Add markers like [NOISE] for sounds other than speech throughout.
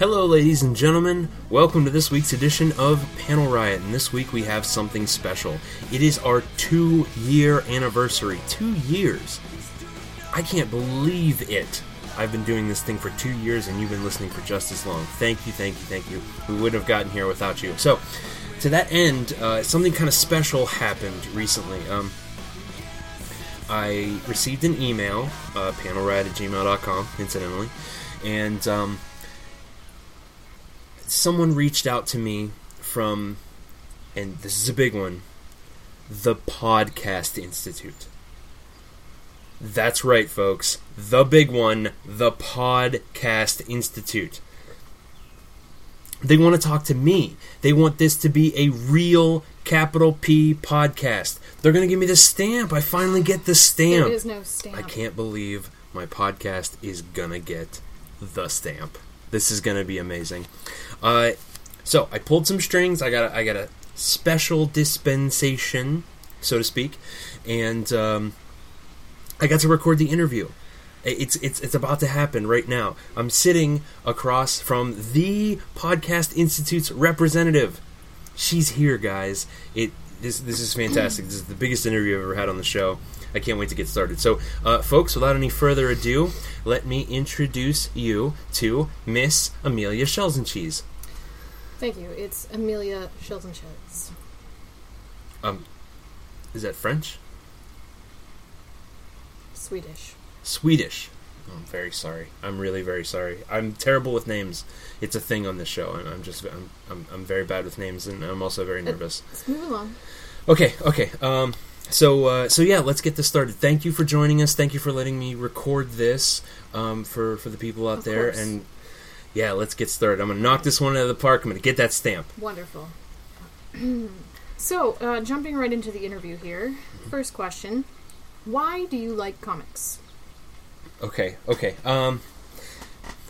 Hello, ladies and gentlemen. Welcome to this week's edition of Panel Riot, and this week we have something special. It is our two year anniversary. Two years. I can't believe it. I've been doing this thing for two years, and you've been listening for just as long. Thank you, thank you, thank you. We wouldn't have gotten here without you. So, to that end, uh, something kind of special happened recently. Um, I received an email, uh, panelriot at gmail.com, incidentally, and um, someone reached out to me from, and this is a big one, the Podcast Institute. That's right, folks. The big one, the Podcast Institute. They want to talk to me. They want this to be a real capital P podcast. They're going to give me the stamp. I finally get the stamp. There is no stamp. I can't believe my podcast is going to get the stamp. This is going to be amazing. Uh, so I pulled some strings. I got a, I got a special dispensation, so to speak, and um, I got to record the interview. It's it's it's about to happen right now. I'm sitting across from the Podcast Institute's representative. She's here, guys. It this this is fantastic. This is the biggest interview I've ever had on the show. I can't wait to get started. So, uh, folks, without any further ado, let me introduce you to Miss Amelia Shells and Cheese. Thank you. It's Amelia Schildenschitz. Um, is that French? Swedish. Swedish. Oh, I'm very sorry. I'm really very sorry. I'm terrible with names. It's a thing on this show, and I'm just I'm I'm, I'm very bad with names, and I'm also very nervous. Let's move along. Okay, okay. Um, so uh, so yeah, let's get this started. Thank you for joining us. Thank you for letting me record this um, for for the people out Of there, course. and yeah, let's get started. I'm gonna knock this one out of the park. I'm gonna get that stamp. Wonderful. [CLEARS THROAT] so, uh, jumping right into the interview here. First question: Why do you like comics? Okay, okay. Um,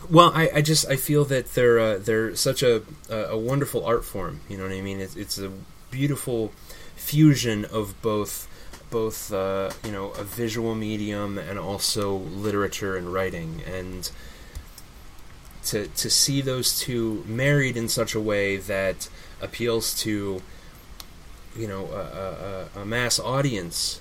well, I, I just I feel that they're uh, they're such a a wonderful art form. You know what I mean? It's, it's a beautiful fusion of both both uh, you know a visual medium and also literature and writing and to to see those two married in such a way that appeals to you know a, a, a mass audience.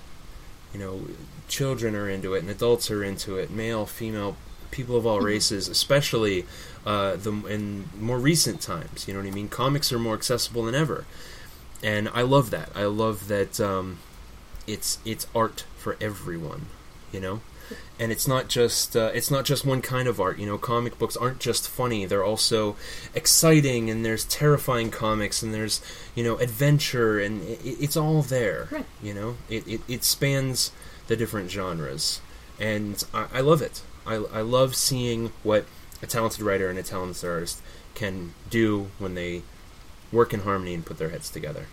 You know children are into it and adults are into it. Male female people of all races especially uh, the in more recent times. You know what i mean? Comics are more accessible than ever. And i love that. I love that um, it's it's art for everyone you know and it's not just uh, it's not just one kind of art you know comic books aren't just funny they're also exciting and there's terrifying comics and there's you know adventure and it, it's all there Right. you know it, it, it spans the different genres and I, I love it I, I love seeing what a talented writer and a talented artist can do when they work in harmony and put their heads together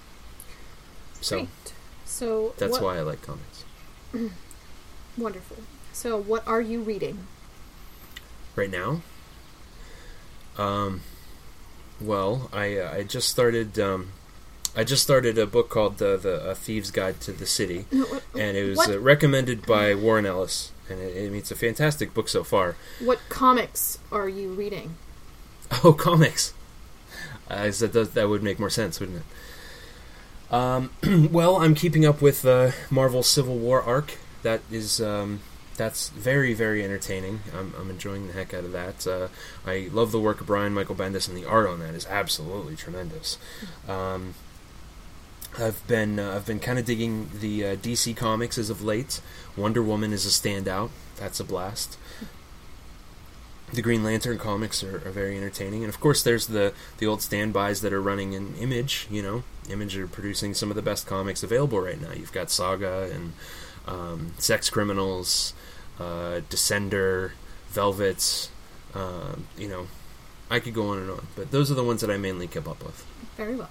so Great. So that's what, why I like comics [CLEARS THROAT] Wonderful. So, what are you reading? right now. Um, well, I uh, I just started um, I just started a book called the the a Thieves Guide to the City, and it was uh, recommended by Warren Ellis, and it, I mean, it's a fantastic book so far. what comics are you reading? Oh, comics. I said that that would make more sense, wouldn't it? Um, [CLEARS THROAT] well, I'm keeping up with uh, Marvel Civil War arc. That is um, that's very very entertaining. I'm, I'm enjoying the heck out of that. Uh, I love the work of Brian Michael Bendis, and the art on that is absolutely tremendous. Um, I've been uh, I've been kind of digging the uh, DC comics as of late. Wonder Woman is a standout. That's a blast the Green Lantern comics are, are very entertaining, and of course, there's the the old standbys that are running in Image. You know, Image are producing some of the best comics available right now. You've got Saga and um, Sex Criminals, uh, Descender, Velvets. Um, you know, I could go on and on, but those are the ones that I mainly keep up with. Very well.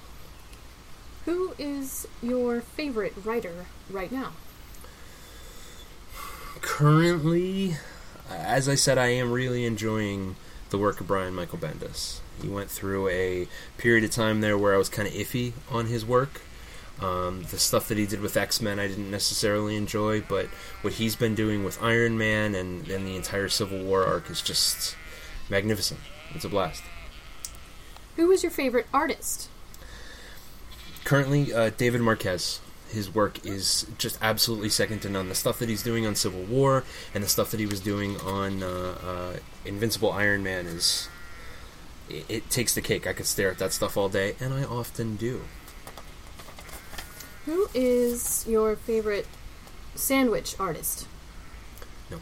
Who is your favorite writer right now? currently, as I said, I am really enjoying the work of Brian Michael Bendis. He went through a period of time there where I was kind of iffy on his work. Um, the stuff that he did with X Men, I didn't necessarily enjoy, but what he's been doing with Iron Man and, and the entire Civil War arc is just magnificent. It's a blast. Who is your favorite artist? Currently, uh, David Marquez. His work is just absolutely second to none. The stuff that he's doing on Civil War and the stuff that he was doing on uh, uh, Invincible Iron Man is. It, it takes the cake. I could stare at that stuff all day, and I often do. Who is your favorite sandwich artist? No.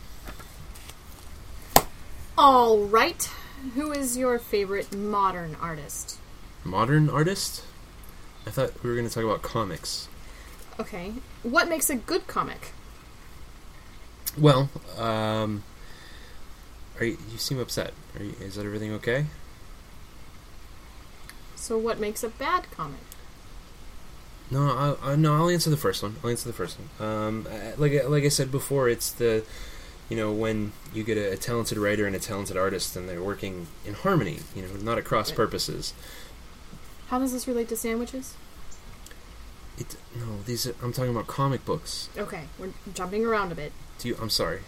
All right. Who is your favorite modern artist? Modern artist? I thought we were going to talk about comics. Okay. What makes a good comic? Well, um, are you, you seem upset. Are you, is that everything okay? So, what makes a bad comic? No, I, I, no, I'll answer the first one. I'll answer the first one. Um, like I- like I said before, it's the you know when you get a, a talented writer and a talented artist, and they're working in harmony. You know, not at cross Right. purposes. How does this relate to sandwiches? It no, these are, I'm talking about comic books. Okay, we're jumping around a bit. Do you? I'm sorry.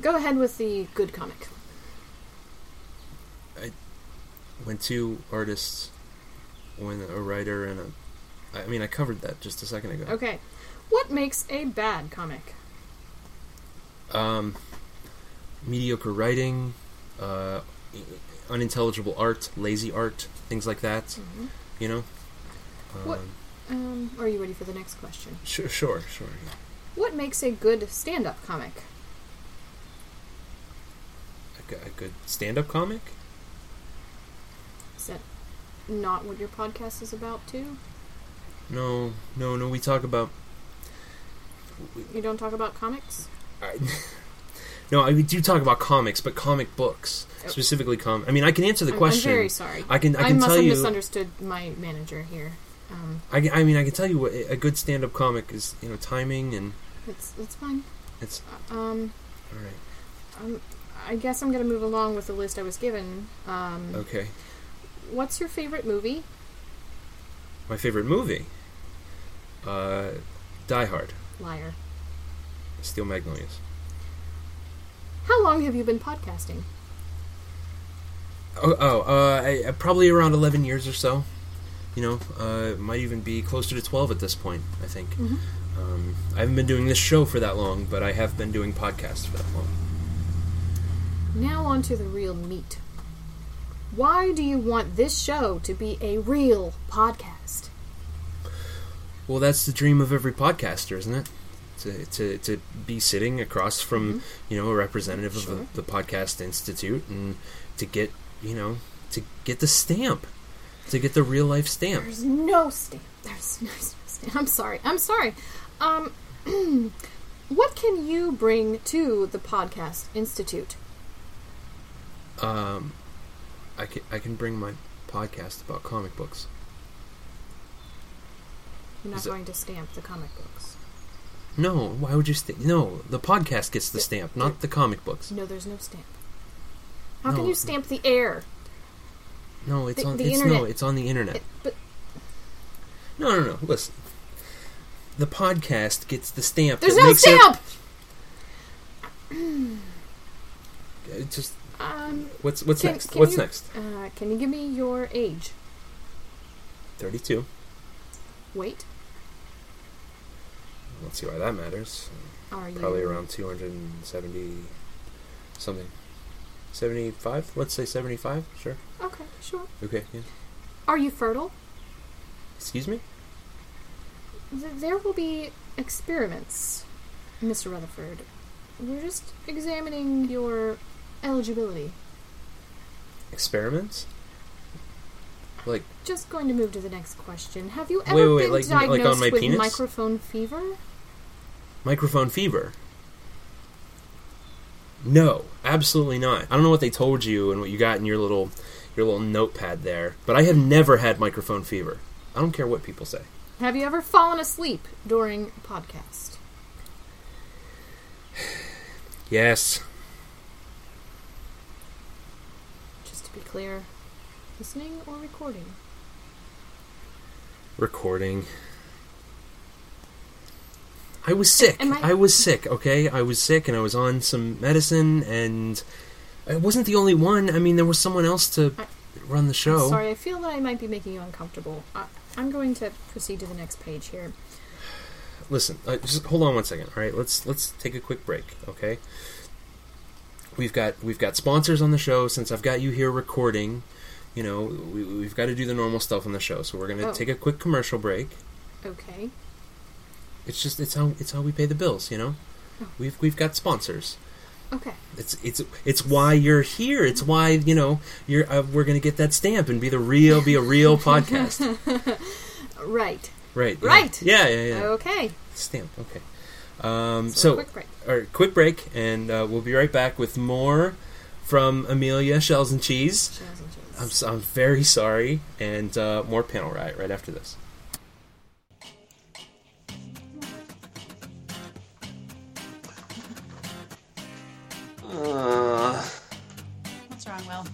Go ahead with the good comic. I, when two artists, when a writer and a, I mean, I covered that just a second ago. Okay. What makes a bad comic? Um, mediocre writing, uh, unintelligible art, lazy art, things like that. Mhm. You know. What- Um, Um, are you ready for the next question? Sure, sure, sure. What makes a good stand-up comic? A, a good stand-up comic. Is that not what your podcast is about, too? No, no, no. We talk about. we- You don't talk about comics? I, [LAUGHS] no, I we do talk about comics, but comic books Oh. specifically. Com. I mean, I can answer the I'm- question. I'm very sorry. I can. I I, can must tell have you. misunderstood my manager here. Um, I, I mean, I can tell you what a good stand-up comic is. You know, timing and it's it's fine. it's Um, all right. um, I guess I'm gonna move along with the list I was given. Um, Okay. What's your favorite movie? My favorite movie. Uh, Die Hard. Liar. Steel Magnolias. How long have you been podcasting? Oh, oh uh, I, I- probably around eleven years or so. You know, uh, might even be closer to twelve at this point. I think. Mhm. Um, I haven't been doing this show for that long, but I have been doing podcasts for that long. Now on to the real meat. Why do you want this show to be a real podcast? Well, that's the dream of every podcaster, isn't it? To to, to be sitting across from Mhm. you know a representative Sure. of the, the Podcast Institute and to get you know to get the stamp, to get the real life stamp. There's no stamp. There's [LAUGHS] no stamp. I'm sorry. I'm sorry. Um, [CLEARS THROAT] what can you bring to the Podcast Institute? Um, I can I can bring my podcast about comic books. You're not Is it- going to stamp the comic books. No, why would you st- No, the podcast gets the stamp, not the comic books. No, there's no stamp. How No. can you stamp the air? No, it's The- on. the it's no, internet- it's on the internet. It, but No, no, no. Listen, the podcast gets the stamp. there's no stamp. It, [CLEARS THROAT] it just Um, what's what's Can- next? can What's you- next? uh, can you give me your age? Thirty-two. Weight? Let's see why that matters. Are you Probably around two hundred and seventy something. Seventy-five. Let's say seventy-five. Sure. Okay, sure. Okay. Yeah. Are you fertile? Excuse me. Th- there will be experiments, Mr. Rutherford. We're just examining your eligibility. Experiments. Like Just going to move to the next question. Have you ever wait, wait, been like- like on diagnosed my with penis? microphone fever? microphone fever. No, absolutely not. I don't know what they told you and what you got in your little your little notepad there, but I have never had microphone fever. I don't care what people say. Have you ever fallen asleep during a podcast? [SIGHS] Yes. Just to be clear, listening or recording? Recording. I was sick. Am I- I was sick, okay? I was sick and I was on some medicine and I wasn't the only one. I mean, there was someone else to I- run the show. Sorry, I feel that I might be making you uncomfortable. I, I'm going to proceed to the next page here. Listen, uh, just hold on one second. All right, let's let's take a quick break. Okay. We've got we've got sponsors on the show. Since I've got you here recording, you know we, we've got to do the normal stuff on the show. So we're gonna Oh. take a quick commercial break. Okay. It's just it's how it's how we pay the bills. You know, Oh. we've we've got sponsors. Okay. It's it's it's why you're here. It's why you know you're. Uh, we're gonna get that stamp and be the real, be a real [LAUGHS] podcast. Right. Right. yeah. Right. Yeah, yeah, yeah. Okay. Stamp. Okay. Um, So, so, quick break. all right, quick break, and uh, we'll be right back with more from Amelia Shells and Cheese. Shells and cheese. I'm, s- I'm very sorry, and uh, more panel riot right after this. Uh, What's wrong, Will?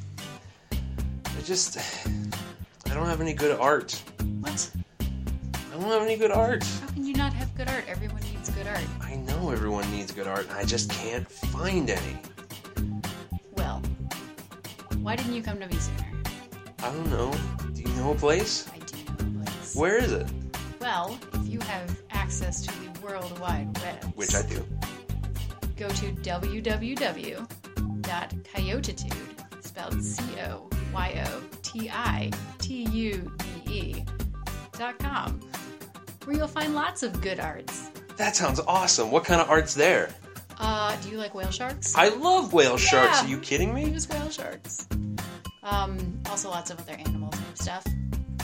I just I don't have any good art. What? I don't have any good art. How can you not have good art? Everyone needs good art. I know everyone needs good art, and I just can't find any. Well, why didn't you come to me sooner? I don't know. Do you know a place? I do know a place. Where is it? Well, if you have access to the World Wide Web, Which I do. go to www.coyotitude, spelled C-O-Y-O-T-I-T-U-D-E dot com, where you'll find lots of good arts. That sounds awesome. What kind of art's there? Uh, do you like whale sharks? I love whale sharks. Yeah. Are you kidding me? Use whale sharks. Um, also lots of other animal type stuff.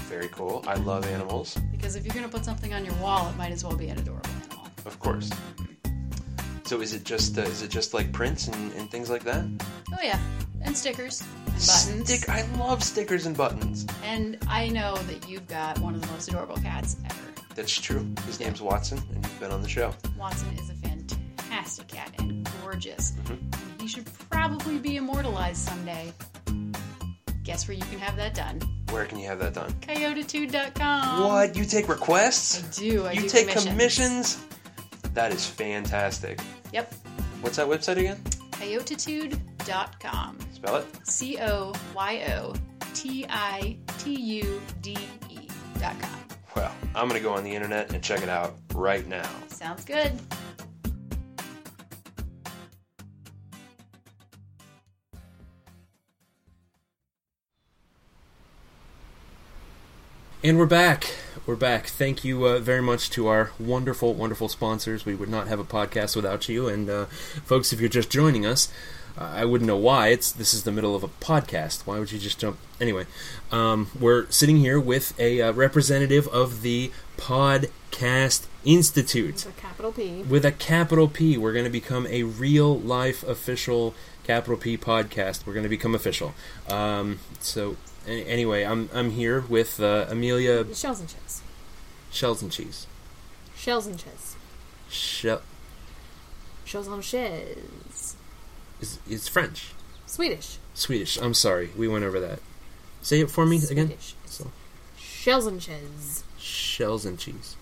Very cool. I love animals. Because if you're gonna put something on your wall, it might as well be an adorable animal. Of course. So is it just uh, is it just like prints and, and things like that? Oh yeah, and stickers, and buttons. Stick. I love stickers and buttons. And I know that you've got one of the most adorable cats ever. That's true. His name's Watson, and you've been on the show. Watson is a fantastic cat and gorgeous. Mm-hmm. He should probably be immortalized someday. Guess where you can have that done? Where can you have that done? Coyotitude.com. what? You take requests? I do. I you do take commissions. commissions? That is fantastic. Yep. What's that website again? Coyotitude.com. Spell it. C O Y O T I T U D E dot com. Well, I'm gonna go on the internet and check it out right now. Sounds good. And we're back. We're back. Thank you uh, very much to our wonderful, wonderful sponsors. We would not have a podcast without you. And uh, folks, if you're just joining us, I wouldn't know why. It's this is the middle of a podcast. Why would you just jump? Anyway, um, we're sitting here with a uh, representative of the Podcast Institute With a capital P. with a capital P. We're going to become a real life official capital P podcast. We're going to become official. Um, so a- anyway, I'm I'm here with uh, Amelia Shells and cheese. Shells and Cheese. Shells and cheese. Shell Shells on cheese. Is it's French, Swedish. Swedish. I'm sorry, we went over that. Say it for me again. Swedish. So Shells and cheese. shells and cheese.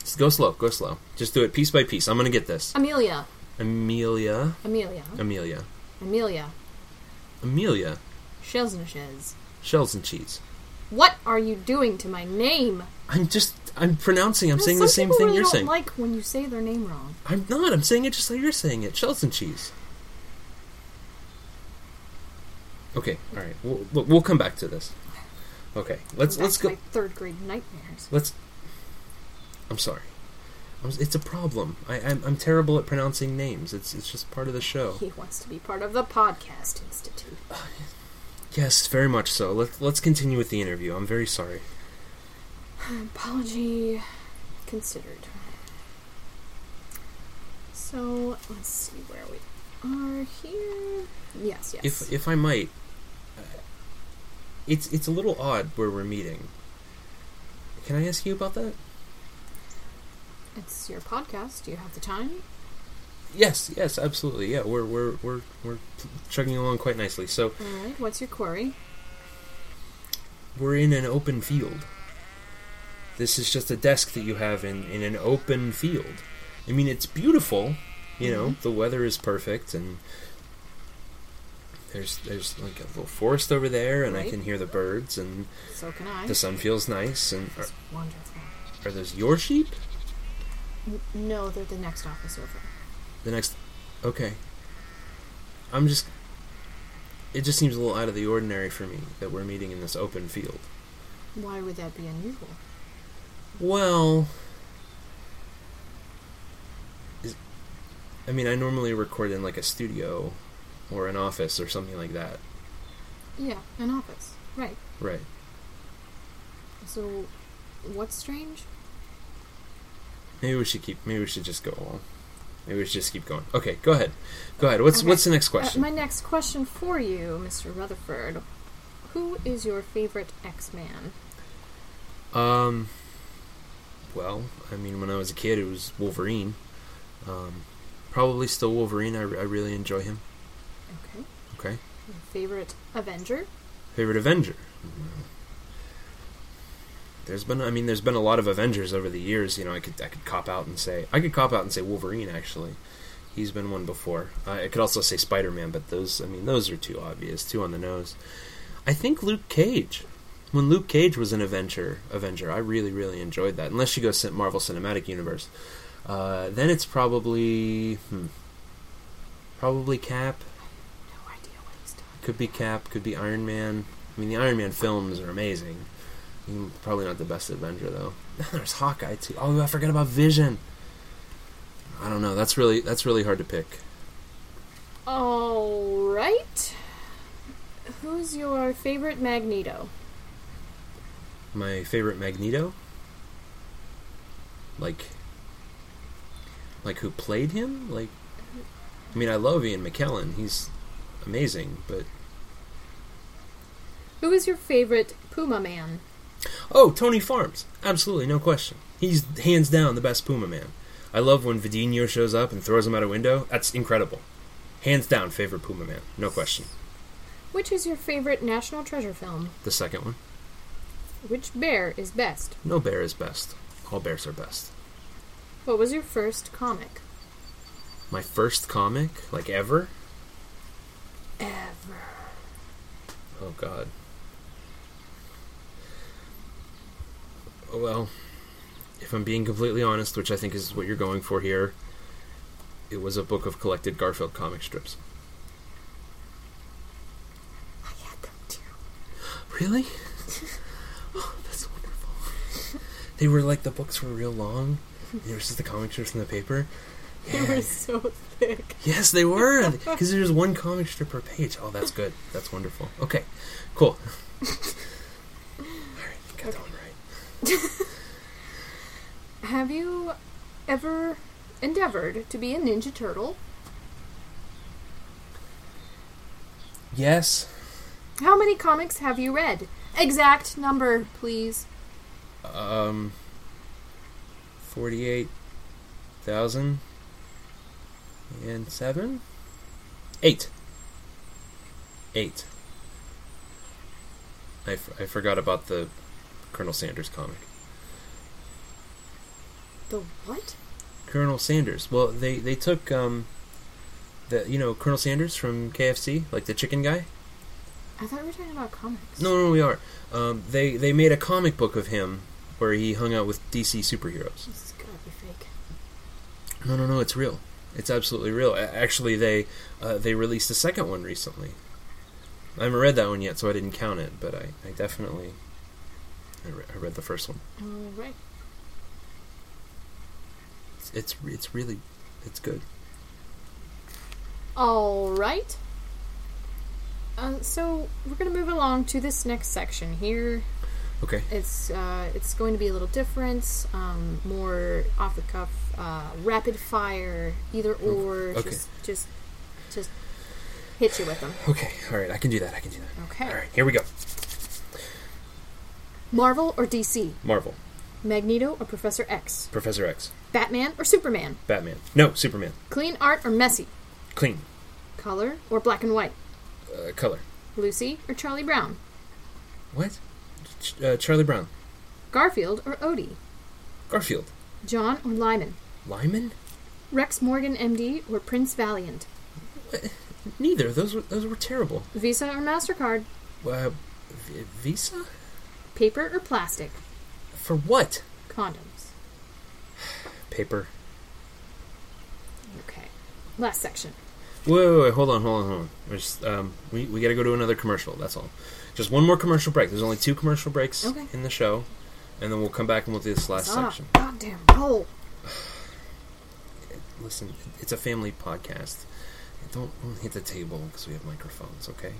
Just go slow. Go slow. Just do it piece by piece. I'm gonna get this. Amelia. Amelia. Amelia. Amelia. Amelia. Amelia. Shells and cheese. Shells and cheese. What are you doing to my name? I'm just I'm pronouncing. I'm Well, saying the same thing really you're saying. like when you say their name wrong. I'm not. I'm saying it just like you're saying it. Shells and cheese. Okay. All right. We'll, we'll- come back to this. Okay. Let's let's go. Third grade nightmares. Let's. I'm sorry. It's a problem. I, I'm I'm terrible at pronouncing names. It's it's just part of the show. He wants to be part of the podcast institute. [SIGHS] Yes, very much so. Let's let's continue with the interview. I'm very sorry. Apology considered. So let's see where we are here. Yes, yes. If if I might, uh, it's it's a little odd where we're meeting. Can I ask you about that? it's your podcast. Do you have the time? Yes, yes, absolutely. Yeah, we're we're we're we're chugging along quite nicely. So All right. What's your quarry? we're in an open field. This is just a desk that you have in in an open field. I mean, it's beautiful. You know, mm-hmm. the weather is perfect, and there's there's like a little forest over there, and I can hear the birds, and So can I. the sun feels nice. And are, wonderful. are those your sheep? N- no, they're the next office over. The next, okay. I'm just. It just seems a little out of the ordinary for me that we're meeting in this open field. Why would that be unusual? Well, is, I mean, I normally record in like a studio or an office or something like that. Yeah, an office. Right. Right. So, what's strange? Maybe we should keep. Maybe we should just go along. Maybe we should just keep going. Okay, go ahead. Go ahead. What's Okay. What's the next Uh, question? my next question for you, Mr. Rutherford. Who is your favorite X-Man? Um. Well, I mean, when I was a kid, it was Wolverine. Um, probably still Wolverine. I, I really enjoy him. Okay. Okay. Your favorite Avenger? Favorite Avenger. There's been, I mean, there's been a lot of Avengers over the years. You know, I could, I could cop out and say, I could cop out and say Wolverine. Actually, he's been one before. Uh, I could also say Spider Man, but those, I mean, those are too obvious, too on the nose. I think Luke Cage. When Luke Cage was an Avenger, Avenger, I really, really enjoyed that. Unless you go Marvel Cinematic Universe, uh, then it's probably, hmm, probably Cap. No idea what he's talking. Could be Cap, could be Iron Man. I mean, the Iron Man films are amazing. Mm, Probably not the best Avenger though. [LAUGHS] There's Hawkeye too. Oh, I forgot about Vision. I don't know. That's really that's really hard to pick. All right. Who's your favorite Magneto? My favorite Magneto. Like. Like who played him? Like. I mean, I love Ian McKellen. He's amazing, but Who is your favorite Puma Man? Oh, Tony Farms. Absolutely, no question. He's hands down the best Puma man. I love when Vadinho shows up and throws him out a window. That's incredible. Hands down, favorite Puma man. No question. Which is your favorite National Treasure film? The second one. Which bear is best? No bear is best. All bears are best. What was your first comic? My first comic, like ever? Ever. Oh, God. Oh, well, if I'm being completely honest, which I think is what you're going for here, it was a book of collected Garfield comic strips. I had them too. Really? [LAUGHS] oh, [LAUGHS] that's wonderful. They were like the books were real long. There was just the comic strips in the paper. They were so thick. Yes, they were because there's one comic strip per page. Oh, that's good. That's wonderful. Okay, cool. All right, got that one right. [LAUGHS] Have you ever endeavored to be a Ninja Turtle? Yes. How many comics have you read? Exact number, please. Um. Forty-eight thousand and seven. Eight. Eight. I, f- I forgot about the Colonel Sanders comic. The what? Colonel Sanders. Well, they they took um, the you know Colonel Sanders from KFC, like the chicken guy. I thought we were talking about comics. No, no, we are. Um, they they made a comic book of him where he hung out with DC superheroes. This is gotta be fake. No, no, no, it's real. It's absolutely real. A- Actually, they uh, they released a second one recently. I haven't read that one yet, so I didn't count it. But I, I definitely I, re- I read the first one. All right. It's, it's it's really it's good. All right. Uh, so we're gonna move along to this next section here. Okay. It's uh, it's going to be a little different, um, more off the cuff, uh, rapid fire, either or. okay. Just just just hit you with them. Okay. All right. I can do that. I can do that. Okay. All right. Here we go. Marvel or DC? Marvel. Magneto or Professor X? Professor X. Batman or Superman? Batman. No, Superman. Clean art or messy? Clean. Color or black and white? Uh, color. Lucy or Charlie Brown? What? Ch- uh, Charlie Brown. Garfield or Odie? Garfield. John or Lyman? Lyman. Rex Morgan, MD or Prince Valiant? Neither. Those were those were terrible. Visa or MasterCard? Uh, v- Visa Paper or plastic? for what? Condoms. Paper. Okay. Last section. Wait, wait, wait, hold on, hold on, hold on. We're just, um, we we got to go to another commercial. That's all. Just one more commercial break. There's only two commercial breaks Okay. in the show, and then we'll come back and we'll do this last Ah, section. goddamn roll. [SIGHS] Listen, it's a family podcast. Don't, don't hit the table because we have microphones, okay?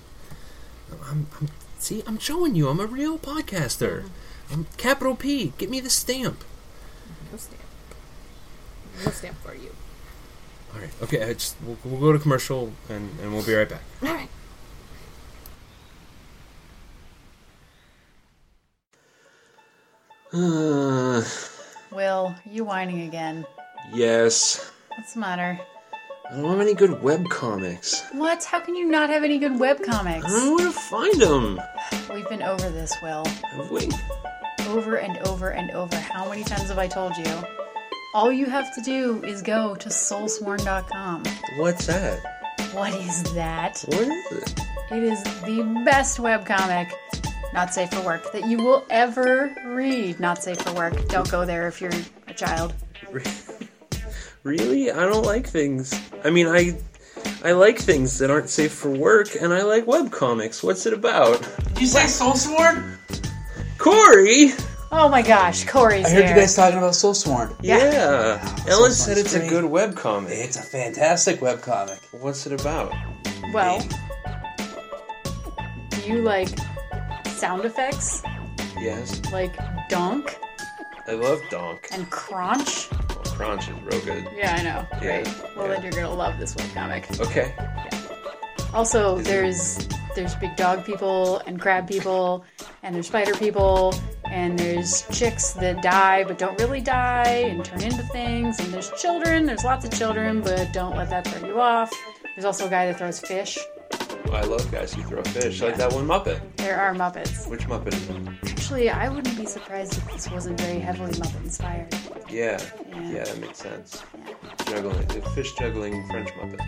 I'm, I'm see, I'm showing you. I'm a real podcaster. Mm-hmm. I'm capital P. Get me the stamp. No stamp. No stamp for you. All right, okay. I just we'll, we'll go to commercial and, and we'll be right back. All right. Uh, [SIGHS] Will, you whining again. yes. What's the matter? I don't have any good web comics. What? How can you not have any good webcomics? I don't know where to find them. We've been over this, Will. Have we? Over and over and over. How many times have I told you? All you have to do is go to soulsworn.com. What's that? What is that? What is it? It is the best webcomic, not safe for work, that you will ever read. Not safe for work. Don't go there if you're a child. Really? I don't like things. I mean, I I like things that aren't safe for work, and I like web comics. What's it about? Did you say Soulsworn? Corey. Oh my gosh, Corey's I heard here. you guys talking about Soul Soulsworn. Yeah. Ellen so said it's a funny. good web comic. It's a fantastic webcomic. What's it about? well, do you like sound effects? Yes. Like donk I love Donk. and crunch? Crunch is real good. Yeah, I know. Yeah, Right. Well, yeah. then you're gonna love this webcomic. Okay. Also, there's there's big dog people and crab people, and there's spider people, and there's chicks that die but don't really die and turn into things, and there's children. There's lots of children, but don't let that throw you off. There's also a guy that throws fish. I love guys who throw fish. Like that one Muppet. There are Muppets. Which Muppet is it? Actually, I wouldn't be surprised if this wasn't very heavily Muppet inspired. Yeah. Yeah. Yeah, that makes sense. Juggling. The fish juggling French Muppet.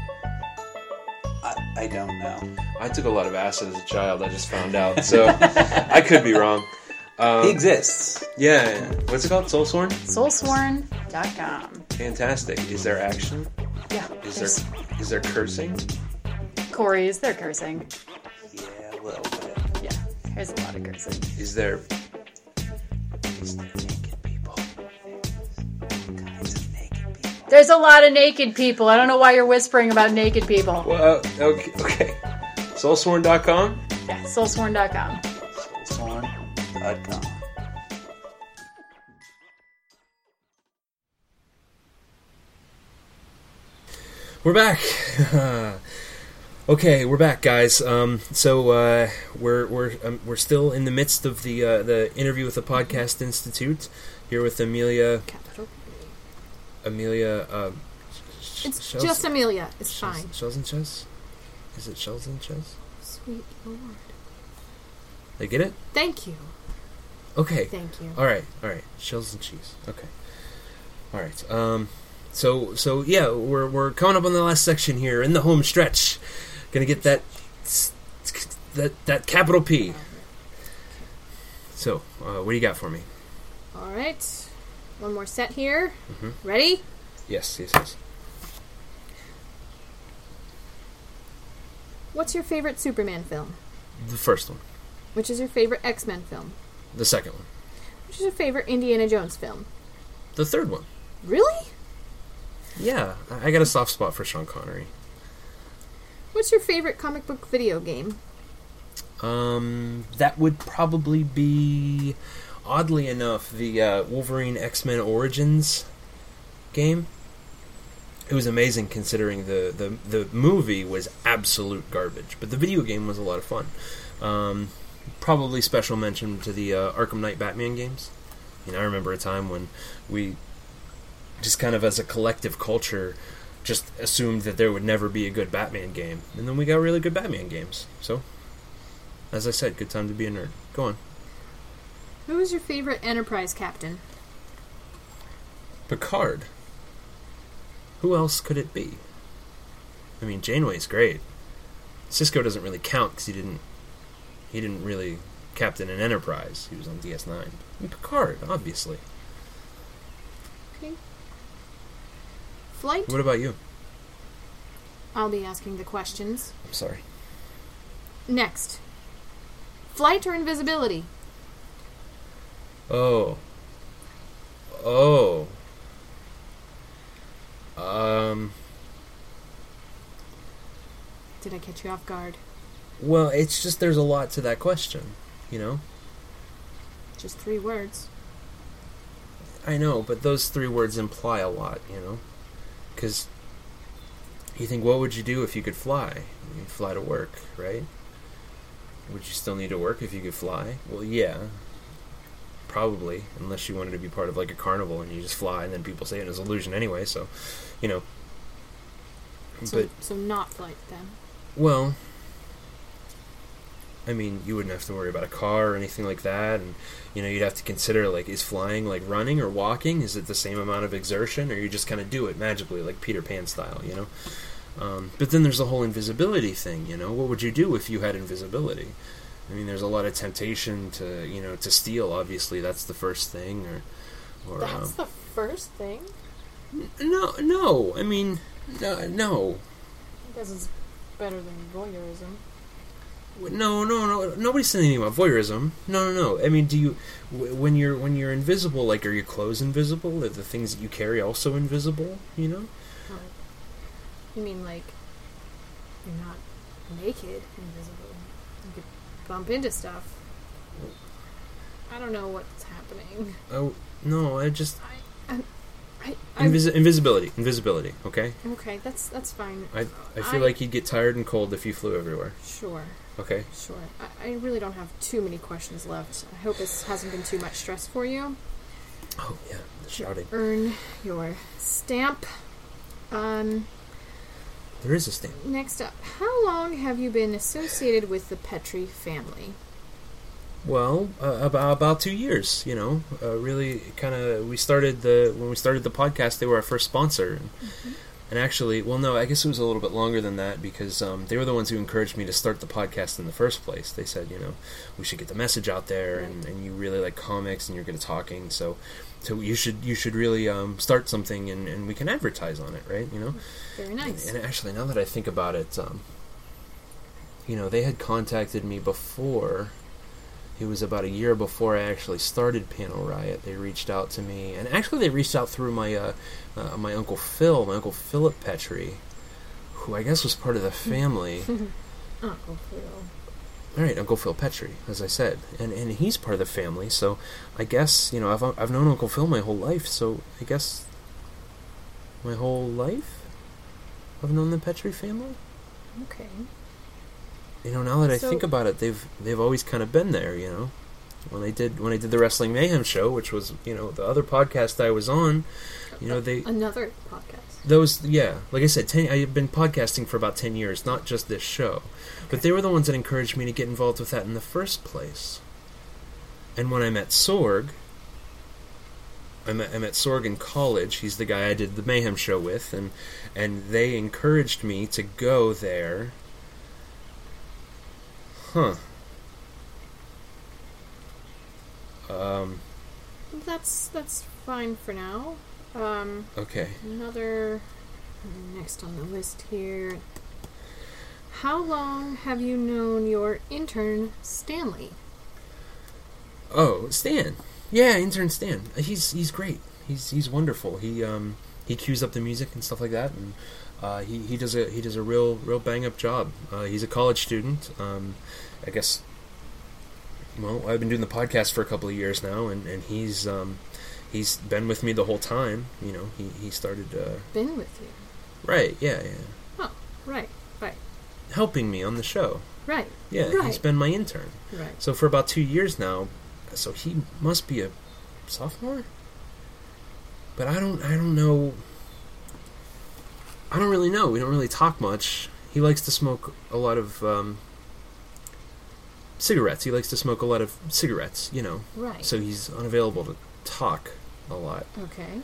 I, I don't know. I took a lot of acid as a child. I just found out, so [LAUGHS] I could be wrong. Um, he exists. yeah, yeah. What's it called? Soulsworn. Soulsworn.com. Fantastic. Is there action? Yeah. Is there's there is there cursing? Corey's, is there cursing. Yeah, a little bit. Yeah, there's a lot of cursing. Is there is there naked people? Kinds of naked people. There's a lot of naked people. I don't know why you're whispering about naked people. Well, uh, okay, okay. Soulsworn.com. Yeah, soulsworn.com. Soulsworn.com. We're back. [LAUGHS] okay, we're back, guys. Um, so uh, we're we're um, we're still in the midst of the uh, the interview with the Podcast Institute here with Amelia Capital. Amelia. Uh, It's Shels- just Amelia. It's Shels- fine. Shells and Chess. Is it Shells and Chess? Sweet Lord. They get it? Thank you. Okay. Thank you. All right, all right. Shells and cheese. Okay. All right. Um. So so yeah, we're we're coming up on the last section here in the home stretch. Gonna get that that that capital P. So, uh, what do you got for me? All right. One more set here. Mhm. Ready? Yes, yes, yes. What's your favorite Superman film? The first one, Which is your favorite X Men film? The second one, Which is your favorite Indiana Jones film? the third one. Really? Yeah, I got a soft spot for Sean Connery. What's your favorite comic book video game? Um, that would probably be, oddly enough, the uh, Wolverine X Men Origins game. It was amazing considering the, the, the movie was absolute garbage, but the video game was a lot of fun. Um, probably special mention to the uh, Arkham Knight Batman games. You know, I remember a time when we just kind of as a collective culture just assumed that there would never be a good Batman game, and then we got really good Batman games. So as I said, good time to be a nerd. Go on. Who is your favorite Enterprise captain? Picard. Who else could it be? I mean, Janeway's great. Sisko doesn't really count because he didn't he didn't really captain an Enterprise. He was on DS9. And Picard, obviously. Okay. Flight. What about you? I'll be asking the questions. I'm sorry. Next. Flight or invisibility? Oh. Oh. Um. Did I catch you off guard? Well, it's just there's a lot to that question, you know. Just three words. I know, but those three words imply a lot, you know. Because you think, what would you do if you could fly? You'd fly to work, right? Would you still need to work if you could fly? Well, yeah. Probably, unless you wanted to be part of like a carnival and you just fly, and then people say it is an illusion anyway. So, you know. So, But so not flight then. well, I mean, you wouldn't have to worry about a car or anything like that, and you know, you'd have to consider like, is flying like running or walking? Is it the same amount of exertion, or you just kind of do it magically, like Peter Pan style, you know? Um, but then there's the whole invisibility thing, you know. What would you do if you had invisibility? I mean, there's a lot of temptation to, you know, to steal. Obviously, that's the first thing, or, or um, That's the first thing. no, no. I mean, no, no. Because it's better than voyeurism. No, no, no. Nobody's saying anything about voyeurism. No, no, no. I mean, do you when you're when you're invisible? Like, are your clothes invisible? Are the things that you carry also invisible? You know? You mean like you're not naked, invisible? You could bump into stuff. I don't know what's happening. Oh no, I just I, I, I, I invisi- invisibility, invisibility. Okay, okay, that's that's fine. I I feel like you'd get tired and cold if you flew everywhere. Sure, Okay, sure. I, I really don't have too many questions left. I hope this hasn't been too much stress for you. oh yeah, the shouting. Earn your stamp. Um, There is a stamp. next up, how long have you been associated with the Petri family? Well, uh, about about two years. You know, uh, really kind of. We started the when we started the podcast. They were our first sponsor, and, and actually, well, no, I guess it was a little bit longer than that because um, they were the ones who encouraged me to start the podcast in the first place. They said, you know, we should get the message out there, and, and you really like comics, and you're good at talking, so so you should you should really um, start something, and, and we can advertise on it, right? You know. Very nice. And actually, now that I think about it, um, you know, they had contacted me before. It was about a year before I actually started Panel Riot. They reached out to me, and actually, they reached out through my uh, uh, my uncle Phil, my uncle Philip Petri, who I guess was part of the family. [LAUGHS] Uncle Phil. All right, Uncle Phil Petri, as I said, and and he's part of the family. So I guess you know I've I've known Uncle Phil my whole life. So I guess my whole life I've known the Petri family. Okay. You know, now that I think about it, they've they've always kind of been there. You know, when they did when I did the Wrestling Mayhem show, which was you know the other podcast I was on. You know, they Another podcast. those yeah, like I said, ten, I've been podcasting for about ten years, not just this show, but they were the ones that encouraged me to get involved with that in the first place. And when I met Sorg, I met, I met Sorg in college. He's the guy I did the Mayhem show with, and and they encouraged me to go there. Huh. Um. That's that's fine for now. Um, Okay. another next on the list here. How long have you known your intern Stanley? Oh, Stan. Yeah, intern Stan. He's he's great. He's he's wonderful. He um he cues up the music and stuff like that, and uh, he he does a he does a real real bang up job. Uh, he's a college student. Um, I guess. Well, I've been doing the podcast for a couple of years now, and and he's um he's been with me the whole time. You know, he he started uh, Been with you? right. Yeah, yeah, Oh, right, right, helping me on the show. right, Yeah, he's been my intern. right. So for about two years now, so he must be a sophomore. But I don't, I don't know. I don't really know. We don't really talk much. He likes to smoke a lot of um, cigarettes. He likes to smoke a lot of cigarettes. You know, Right. so he's unavailable to talk a lot. okay.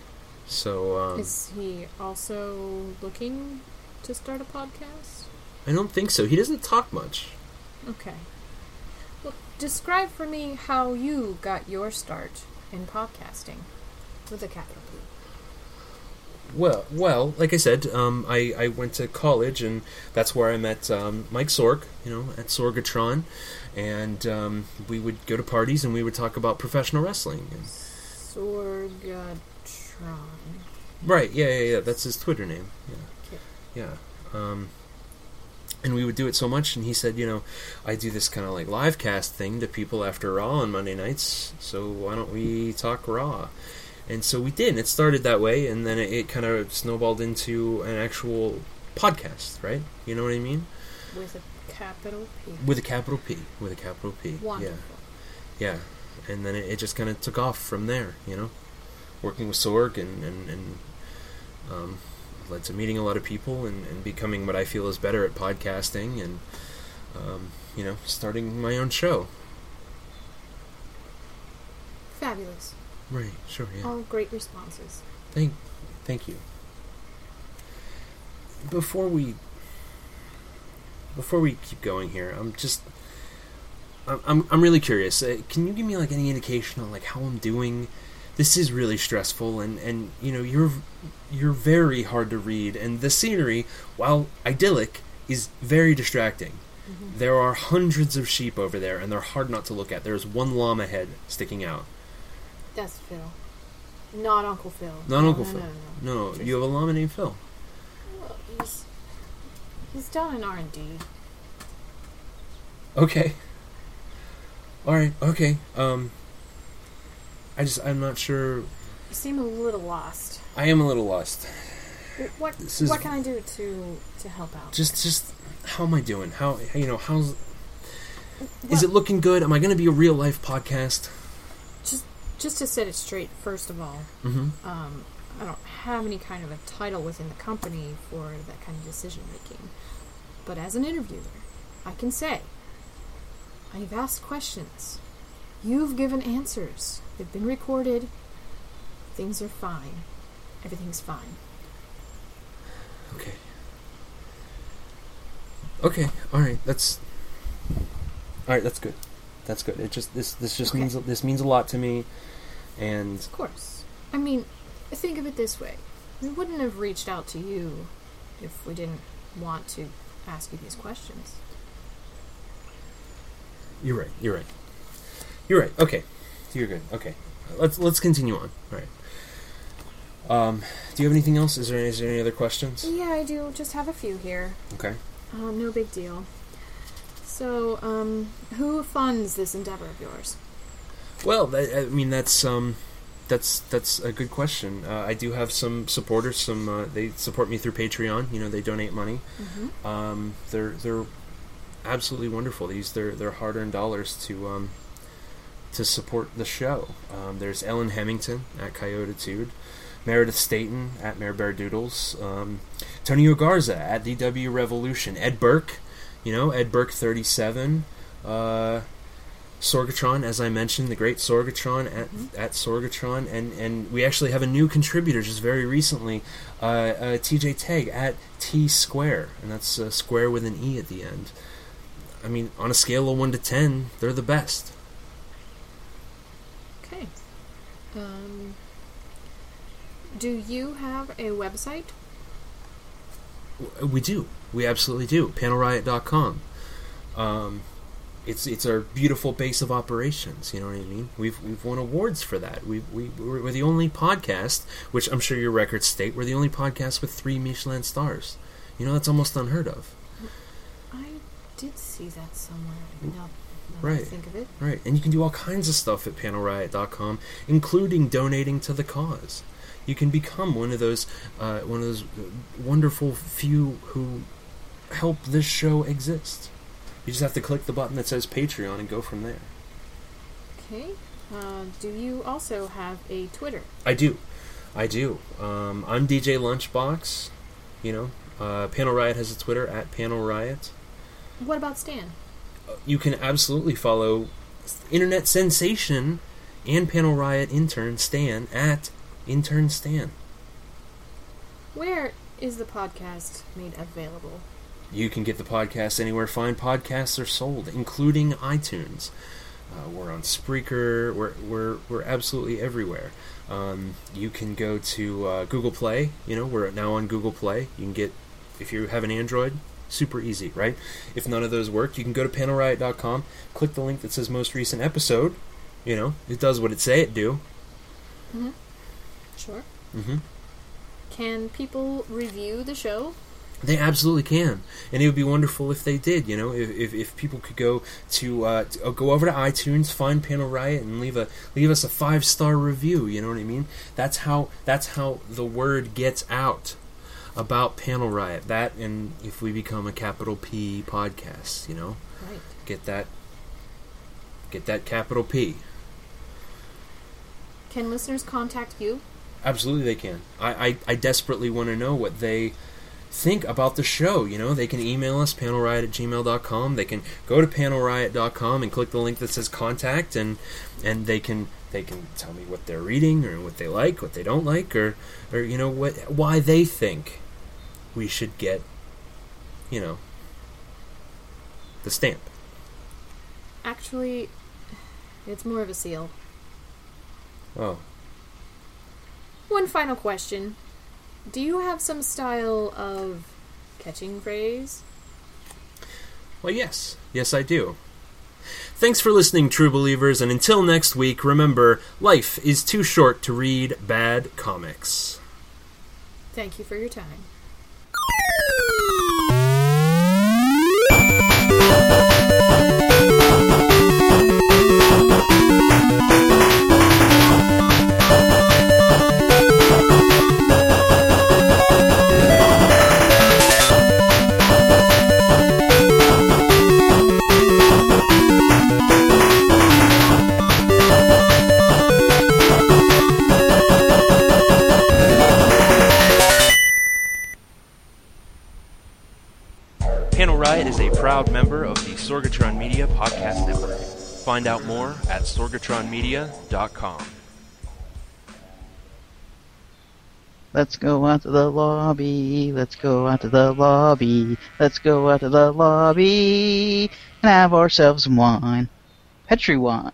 So um, Is he also looking to start a podcast? I don't think so. He doesn't talk much. Okay. Well, describe for me how you got your start in podcasting with a capital P. Well, well, like I said, um, I, I went to college, and that's where I met um, Mike Sorg, you know, at Sorgatron, and um, we would go to parties and we would talk about professional wrestling. And, Sorgatron. right? Yeah, yeah, yeah. That's his Twitter name. Yeah, yeah. Um, and we would do it so much, and he said, you know, I do this kind of like live cast thing to people after Raw on Monday nights, so why don't we talk Raw? And so we did. And it started that way, and then it, it kind of snowballed into an actual podcast, right? You know what I mean? With a capital P. With a capital P. With a capital P. Wonderful. Yeah. Yeah. And then it, it just kind of took off from there, you know? Working with Sorg and, and, and um, led to meeting a lot of people and, and becoming what I feel is better at podcasting and, um, you know, starting my own show. Fabulous. Right, sure, yeah. All great responses. Thank, thank you. Before we, before we keep going here, I'm just, I'm, I'm, I'm really curious. Uh, can you give me like any indication on like how I'm doing? This is really stressful, and and you know you're, you're very hard to read, and the scenery, while idyllic, is very distracting. There are hundreds of sheep over there, and they're hard not to look at. There's one llama head sticking out. That's Phil. Not Uncle Phil. Not No, Uncle no, Phil. No, no. No, you have a llama named Phil. Well, he's, he's done an R&D. Okay. All right. Okay. Um. I just I'm not sure. You seem a little lost. I am a little lost. What is- what can I do to to help out? Just just how am I doing? How you know how's is Well, it looking good? Am I going to be a real life podcast? just just to set it straight? First of all, Mm-hmm. um, I don't have any kind of a title within the company for that kind of decision making. But as an interviewer, I can say I've asked questions. You've given answers. They've been recorded. Things are fine. Everything's fine. Okay. Okay. All right. That's. All right. That's good. That's good. It just this this just Okay. means this means a lot to me, and Of course. I mean, think of it this way. We wouldn't have reached out to you if we didn't want to ask you these questions. You're right. You're right. You're right. Okay. You're good. Okay. Let's let's continue on. All right. Um, do you have anything else? Is there is there any other questions? Yeah, I do. Just have a few here. Okay. Um, no big deal. So, um, who funds this endeavor of yours? Well, that, I mean that's um, that's that's a good question. Uh, I do have some supporters. Some uh, they support me through Patreon. You know, they donate money. Mm-hmm. Um, they're they're absolutely wonderful. These their their hard earned dollars to um, to support the show. Um, there's Ellen Hemington at Coyotitude, Meredith Staten at Mayor Bear Doodles, um, Tony Garza at DW Revolution, Ed Burke, you know Ed Burke thirty seven. Uh, Sorgatron, as I mentioned, the great Sorgatron at at Sorgatron, and and we actually have a new contributor just very recently, uh, uh, TJ Tag at T Square, and that's uh, square with an e at the end. I mean, on a scale of one to ten, they're the best. Okay. Um, do you have a website? W- We do, we absolutely do. PanelRiot.com. Um, it's it's our beautiful base of operations. You know what I mean? We've we've won awards for that. We we we're, the only podcast, which I'm sure your records state, we're the only podcast with three Michelin stars. You know that's almost unheard of, I did see that somewhere. Now I Right. think of it. right? And you can do all kinds of stuff at PanelRiot.com, including donating to the cause. You can become one of those uh, one of those wonderful few who help this show exist. You just have to click the button that says Patreon and go from there. Okay. Uh, do you also have a Twitter? I do, I do. Um, I'm DJ Lunchbox. You know, uh, Panel Riot has a Twitter at Panel Riot. What about Stan? You can absolutely follow internet sensation and Panel Riot intern Stan at intern Stan. Where is the podcast made available? You can get the podcast anywhere fine podcasts are sold, including iTunes. Uh, we're on Spreaker. We're we're we're absolutely everywhere. Um, you can go to uh, Google Play. You know, we're now on Google Play. You can get if you have an Android, super easy, right? If none of those work, you can go to panelriot.com, click the link that says most recent episode. You know, it does what it say it do. Sure. hmm Can people review the show? They absolutely can, and it would be wonderful if they did. You know, if, if, if people could go to uh, to- uh, go over to iTunes, find Panel Riot, and leave a leave us a five star review. You know what I mean? That's how that's how the word gets out about Panel Riot. That and if we become a capital P podcast, you know, Right. get that get that capital P. Can listeners contact you? Absolutely, they can. I, I, I desperately want to know what they think about the show. You know, they can email us, panelriot at gmail.com. They can go to panelriot.com and click the link that says contact, and and they can they can tell me what they're reading or what they like, what they don't like, or or you know what why they think we should get, you know, the stamp. Actually, it's more of a seal. Oh, One final question. Do you have some style of catching phrase? Well, yes. Yes, I do. Thanks for listening, true believers, and until next week, remember life is too short to read bad comics. Thank you for your time. Find out more at sorgatronmedia.com. Let's go out to the lobby. Let's go out to the lobby. Let's go out to the lobby and have ourselves some wine. Petri wine.